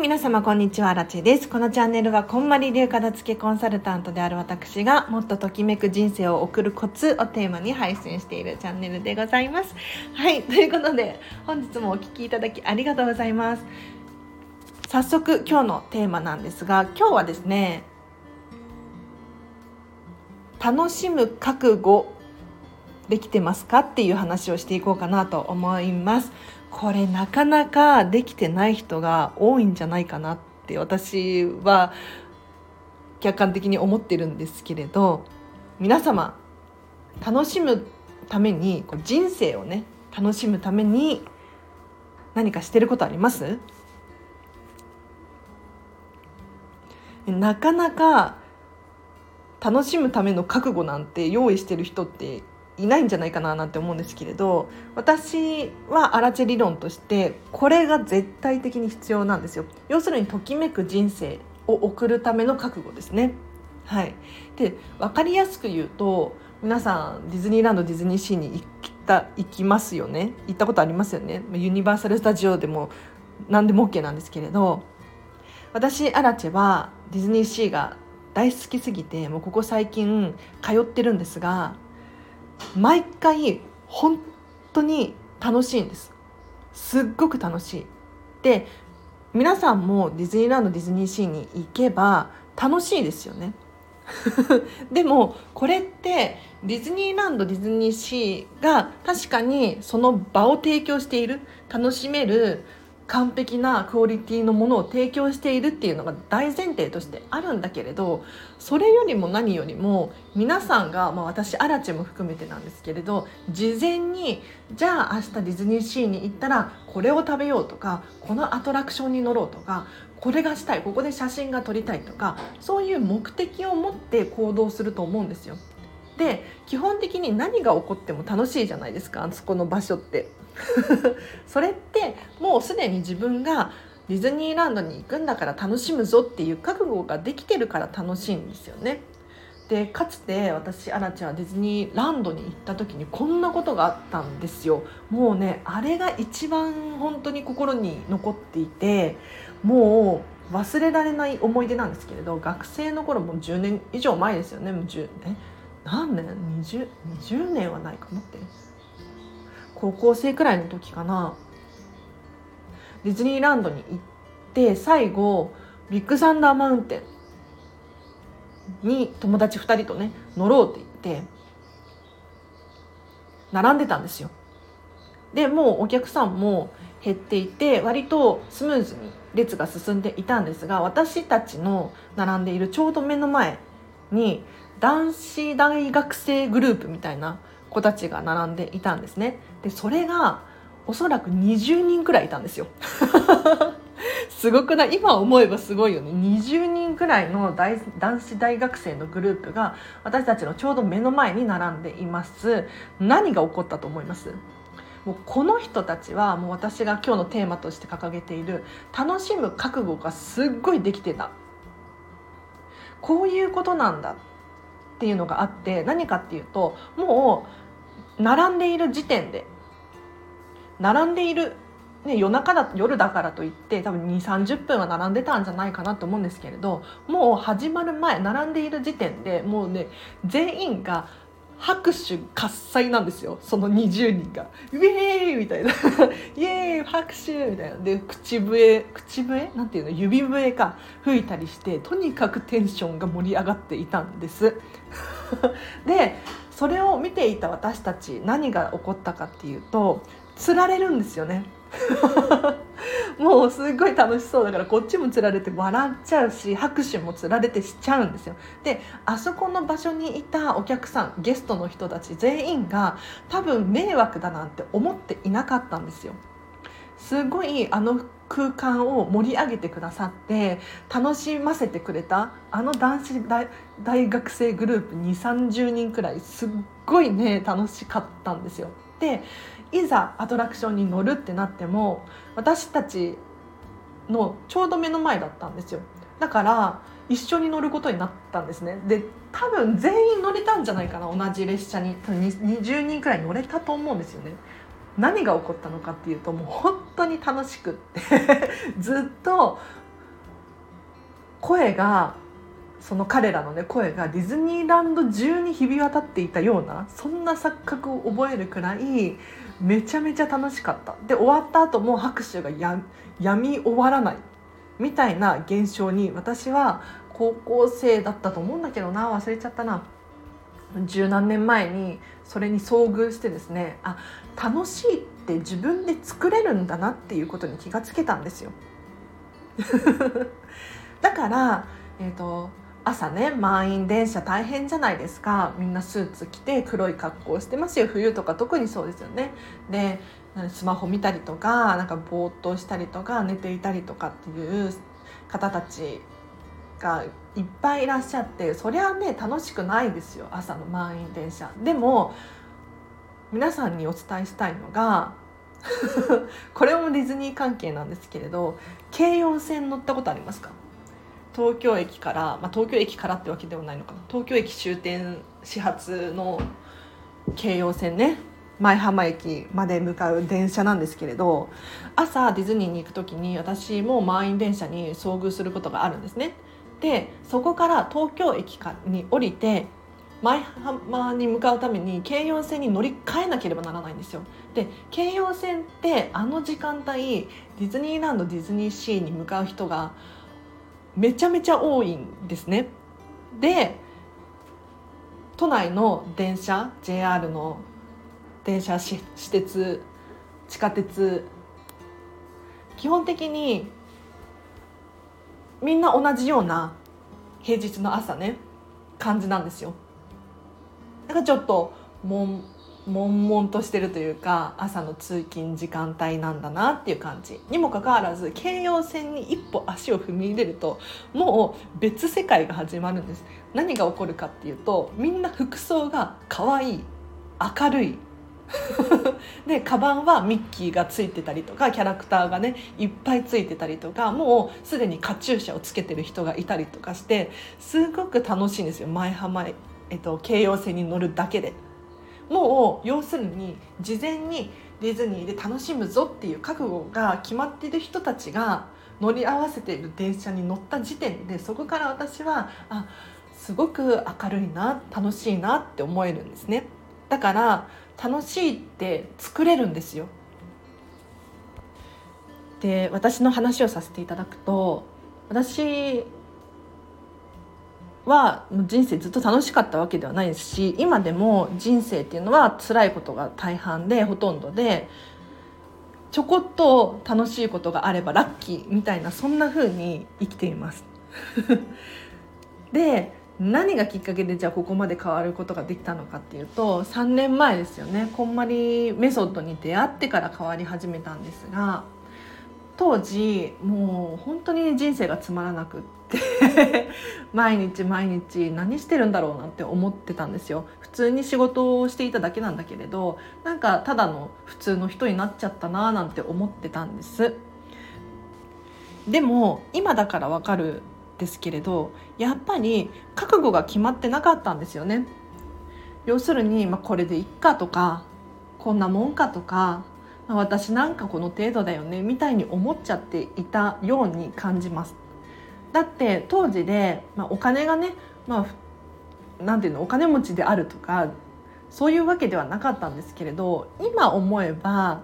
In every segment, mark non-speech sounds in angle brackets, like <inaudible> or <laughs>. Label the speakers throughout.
Speaker 1: 皆様こんにちは、ラチェです。このチャンネルは、こんまり流片付けコンサルタントである私が、もっとときめく人生を送るコツをテーマに配信しているチャンネルでございます。はい、ということで、本日もお聴きいただきありがとうございます。早速、今日のテーマなんですが、今日はですね、楽しむ覚悟できてますかっていう話をしていこうかなと思います。これなかなかできてない人が多いんじゃないかなって私は客観的に思ってるんですけれど皆様楽しむために人生をね楽しむために何かしてることあります？なかなか楽しむための覚悟なんて用意してる人っていないんじゃないかななんて思うんですけれど私はアラチェ理論としてこれが絶対的に必要なんですよ。要するにときめく人生を送るための覚悟ですね。はい。で分かりやすく言うと皆さんディズニーランドディズニーシーに行った行きますよね。行ったことありますよね。ユニバーサル・スタジオでも何でも OK なんですけれど私アラチェはディズニーシーが大好きすぎてもうここ最近通ってるんですが毎回本当に楽しいんです。すっごく楽しい。で皆さんもディズニーランドディズニーシーに行けば楽しいですよね。<laughs> でもこれってディズニーランドディズニーシーが確かにその場を提供している楽しめる完璧なクオリティのものを提供しているっていうのが大前提としてあるんだけれどそれよりも何よりも皆さんが、まあ、私アラチェも含めてなんですけれど事前にじゃあ明日ディズニーシーに行ったらこれを食べようとかこのアトラクションに乗ろうとかこれがしたいここで写真が撮りたいとかそういう目的を持って行動すると思うんですよ。で基本的に何が起こっても楽しいじゃないですかあそこの場所って。<laughs> それってもうすでに自分がディズニーランドに行くんだから楽しむぞっていう覚悟ができてるから楽しいんですよね。でかつて私アラちゃんはディズニーランドに行った時にこんなことがあったんですよもうねあれが一番本当に心に残っていてもう忘れられない思い出なんですけれど学生の頃も10年以上前ですよねもう10え何年？20, 20年はないかもって。高校生くらいの時かな。ディズニーランドに行って最後ビッグサンダーマウンテンに友達2人とね乗ろうって言って並んでたんですよ。でもうお客さんも減っていて割とスムーズに列が進んでいたんですが私たちの並んでいるちょうど目の前に男子大学生グループみたいな子たちが並んでいたんですね。でそれがおそらく20人くらいいたんですよ。<laughs> すごくない？今思えばすごいよね。20人くらいの大男子大学生のグループが私たちのちょうど目の前に並んでいます。何が起こったと思います？もうこの人たちはもう私が今日のテーマとして掲げている楽しむ覚悟がすっごいできてた。こういうことなんだ。っっていうのがあって何かっていうともう並んでいる時点で並んでいる、ね、夜中だ夜だからといって多分2 3 0分は並んでたんじゃないかなと思うんですけれどもう始まる前並んでいる時点でもうね全員が拍手喝采なんですよその20人が「ウェーイ!」みたいな「<laughs> イエーイ拍手!」みたいなで口笛口笛？なんていうの？指笛か吹いたりしてとにかくテンションが盛り上がっていたんです。<laughs> でそれを見ていた私たち何が起こったかっていうとつられるんですよね <laughs> もうすごい楽しそうだからこっちもつられて笑っちゃうし拍手もつられてしちゃうんですよであそこの場所にいたお客さんゲストの人たち全員が多分迷惑だなんて思っていなかったんですよすごいあの空間を盛り上げてくださって楽しませてくれたあの男子大学生グループ2 3 0人くらいすっごいね楽しかったんですよ。でいざアトラクションに乗るってなっても私たちのちょうど目の前だったんですよ。だから一緒に乗ることになったんですね。で多分全員乗れたんじゃないかな同じ列車に。20人くらい乗れたと思うんですよね。何が起こったのかっていうともう本当に楽しくって。<laughs> ずっと声がその彼らのね声がディズニーランド中に響き渡っていたようなそんな錯覚を覚えるくらいめちゃめちゃ楽しかった。で終わった後も拍手がややみ終わらないみたいな現象に私は高校生だったと思うんだけどな忘れちゃったな。十何年前にそれに遭遇してですねあ楽しいって自分で作れるんだなっていうことに気がつけたんですよ。<laughs> だから、えーと、朝ね満員電車大変じゃないですか。みんなスーツ着て黒い格好してますよ。冬とか特にそうですよね。でスマホ見たりとかなんかぼーっとしたりとか寝ていたりとかっていう方たちがいっぱいいらっしゃってそりゃね楽しくないですよ。朝の満員電車。でも皆さんにお伝えしたいのが <laughs> これもディズニー関係なんですけれど京葉線乗ったことありますか？東京駅から、まあ、東京駅からってわけではないのかな東京駅終点始発の京葉線ね舞浜駅まで向かう電車なんですけれど朝ディズニーに行く時に私も満員電車に遭遇することがあるんですね。でそこから東京駅に降りて舞浜に向かうために京葉線に乗り換えなければならないんですよ。で京葉線ってあの時間帯ディズニーランドディズニーシーに向かう人がめちゃめちゃ多いんですね。で都内の電車 JR の電車私鉄地下鉄基本的にみんな同じような平日の朝ね感じなんですよ。なんかちょっともん悶々としてるというか朝の通勤時間帯なんだなっていう感じにもかかわらず京葉線に一歩足を踏み入れるともう別世界が始まるんです。何が起こるかっていうとみんな服装が可愛い明るい。<laughs> でカバンはミッキーがついてたりとかキャラクターがねいっぱいついてたりとかもうすでにカチューシャをつけてる人がいたりとかしてすごく楽しいんですよ。前浜、えっと、京葉線に乗るだけで。もう要するに事前にディズニーで楽しむぞっていう覚悟が決まっている人たちが乗り合わせている電車に乗った時点でそこから私はあすごく明るいな楽しいなって思えるんですね。だから楽しいって作れるんですよ。で私の話をさせていただくと私は人生ずっと楽しかったわけではないですし今でも人生っていうのは辛いことが大半でほとんどでちょこっと楽しいことがあればラッキーみたいなそんな風に生きています。<laughs> で何がきっかけでじゃあここまで変わることができたのかっていうと3年前ですよねこんまりメソッドに出会ってから変わり始めたんですが当時もう本当に人生がつまらなくって <laughs> 毎日毎日何してるんだろうなって思ってたんですよ。普通に仕事をしていただけなんだけれどなんかただの普通の人になっちゃったなーなんて思ってたんです。でも今だからわかるんですけれどやっぱり覚悟が決まってなかったんですよね。要するに、まあ、これでいっかとかこんなもんかとか私なんかこの程度だよねみたいに思っちゃっていたように感じますだって当時で、まあ、お金がね、まあ、なんていうのお金持ちであるとかそういうわけではなかったんですけれど今思えば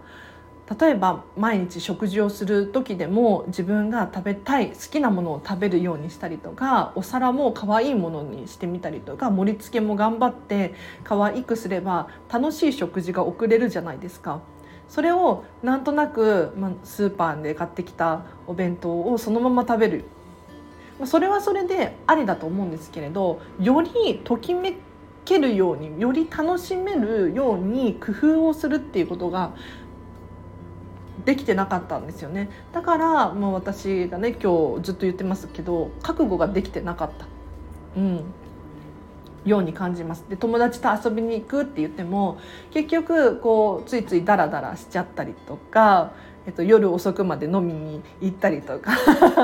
Speaker 1: 例えば毎日食事をする時でも自分が食べたい好きなものを食べるようにしたりとかお皿も可愛いものにしてみたりとか盛り付けも頑張って可愛くすれば楽しい食事が送れるじゃないですか。それをなんとなく、まあ、スーパーで買ってきたお弁当をそのまま食べる。まあそれはそれでありだと思うんですけれどよりときめけるようにより楽しめるように工夫をするっていうことができてなかったんですよね。だからもう私がね今日ずっと言ってますけど覚悟ができてなかった、うん、ように感じます。で友達と遊びに行くって言っても結局こうついついダラダラしちゃったりとか、えっと、夜遅くまで飲みに行ったりとか、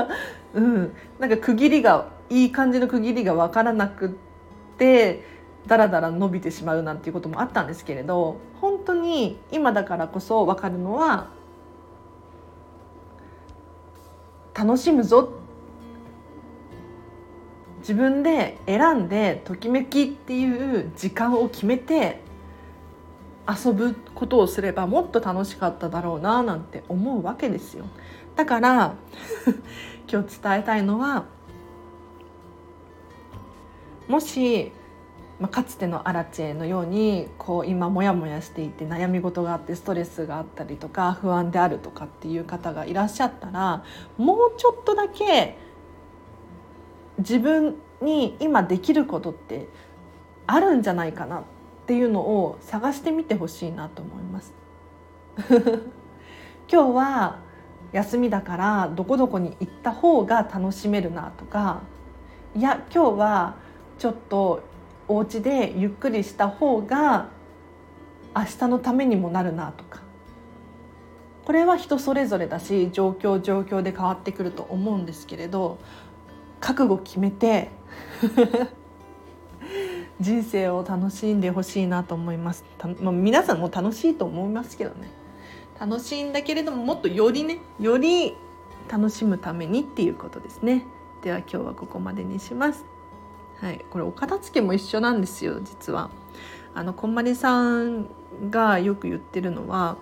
Speaker 1: <laughs> うん、なんか区切りがいい感じの区切りが分からなくってダラダラ伸びてしまうなんていうこともあったんですけれど本当に今だからこそ分かるのは楽しむぞ自分で選んでときめきっていう時間を決めて遊ぶことをすればもっと楽しかっただろうななんて思うわけですよ。だから <laughs> 今日伝えたいのはもし、まあ、かつてのアラチェのようにこう今モヤモヤしていて悩み事があってストレスがあったりとか不安であるとかっていう方がいらっしゃったらもうちょっとだけ自分に今できることってあるんじゃないかなっていうのを探してみてほしいなと思います。<laughs> 今日は休みだからどこどこに行った方が楽しめるなとかいや今日はちょっとお家でゆっくりした方が明日のためにもなるなとかこれは人それぞれだし状況状況で変わってくると思うんですけれど覚悟決めて <laughs> 人生を楽しんでほしいなと思います。まあ、皆さんも楽しいと思いますけどね。楽しいんだけれどももっとよりねより楽しむためにっていうことですね。では今日はここまでにします。はいこれお片付けも一緒なんですよ実は。あのこんまりさんがよく言ってるのは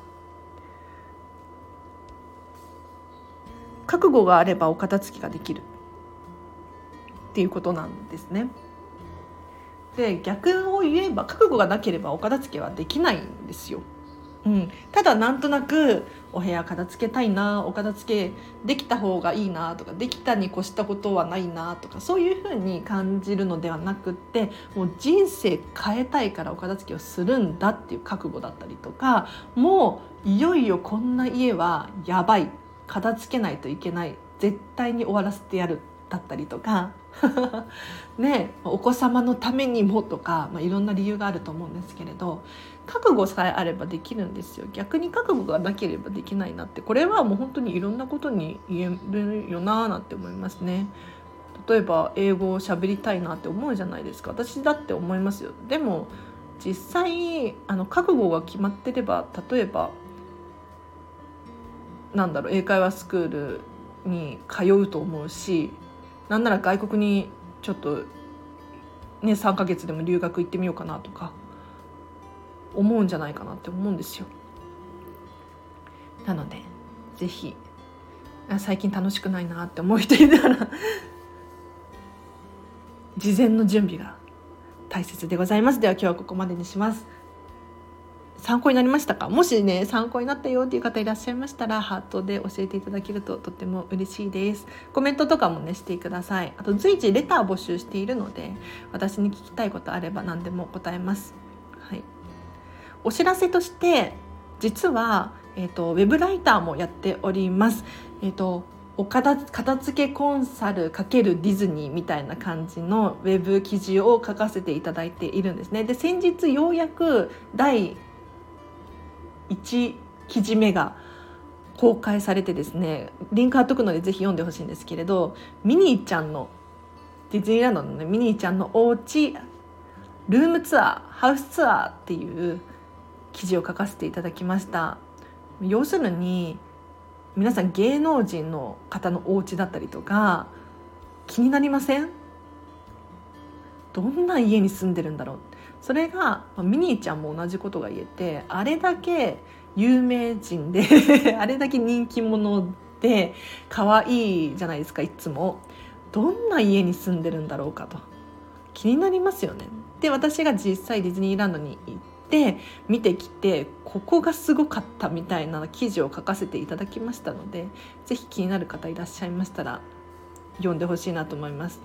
Speaker 1: 覚悟があればお片付けができる。っていうことなんですね。で逆を言えば覚悟がなければお片付けはできないんですよ。うん、ただなんとなくお部屋片付けたいなお片付けできた方がいいなとかできたに越したことはないなとかそういうふうに感じるのではなくってもう人生変えたいからお片付けをするんだっていう覚悟だったりとかもういよいよこんな家はやばい片付けないといけない絶対に終わらせてやるだったりとか <laughs> ねお子様のためにもとか、まあ、いろんな理由があると思うんですけれど覚悟さえあればできるんですよ。逆に覚悟がなければできないなってこれはもう本当にいろんなことに言えるよなーなんて思いますね。例えば英語を喋りたいなって思うじゃないですか。私だって思いますよ。でも実際あの覚悟が決まってれば例えばなんだろう英会話スクールに通うと思うしなんなら外国にちょっとね3ヶ月でも留学行ってみようかなとか思うんじゃないかなって思うんですよ。なので是非最近楽しくないなって思う人いたら事前の準備が大切でございます。では今日はここまでにします。参考になりましたか？もしね参考になったよっていう方いらっしゃいましたらハートで教えていただけるととっても嬉しいです。コメントとかもねしてください。あと随時レター募集しているので私に聞きたいことあれば何でも答えます。はい。お知らせとして実はえ、ー、とウェブライターもやっております。えっ、ー、とお片付けコンサル×ディズニーみたいな感じのウェブ記事を書かせていただいているんですね。で先日ようやく第1記事目が公開されてですねリンク貼っとくのでぜひ読んでほしいんですけれどミニーちゃんのディズニーランドのねミニーちゃんのお家ルームツアーハウスツアーっていう記事を書かせていただきました。要するに皆さん芸能人の方のお家だったりとか気になりません？どんな家に住んでるんだろう？それがミニーちゃんも同じことが言えてあれだけ有名人で <laughs> あれだけ人気者で可愛いじゃないですかいつも。どんな家に住んでるんだろうかと。気になりますよね。で私が実際ディズニーランドに行って見てきてここがすごかったみたいな記事を書かせていただきましたので是非気になる方いらっしゃいましたら読んでほしいなと思います。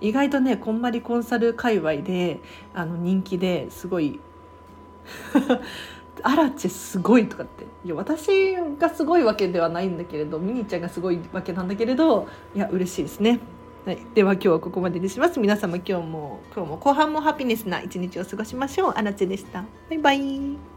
Speaker 1: 意外とねこんまりコンサル界隈であの人気ですごい <laughs> アラチェすごいとかっていや私がすごいわけではないんだけれどミニーちゃんがすごいわけなんだけれどいや嬉しいですね。はい、では今日はここまでにします。皆様今日も今日も後半もハピネスな一日を過ごしましょう。アラチェでした。バイバイ。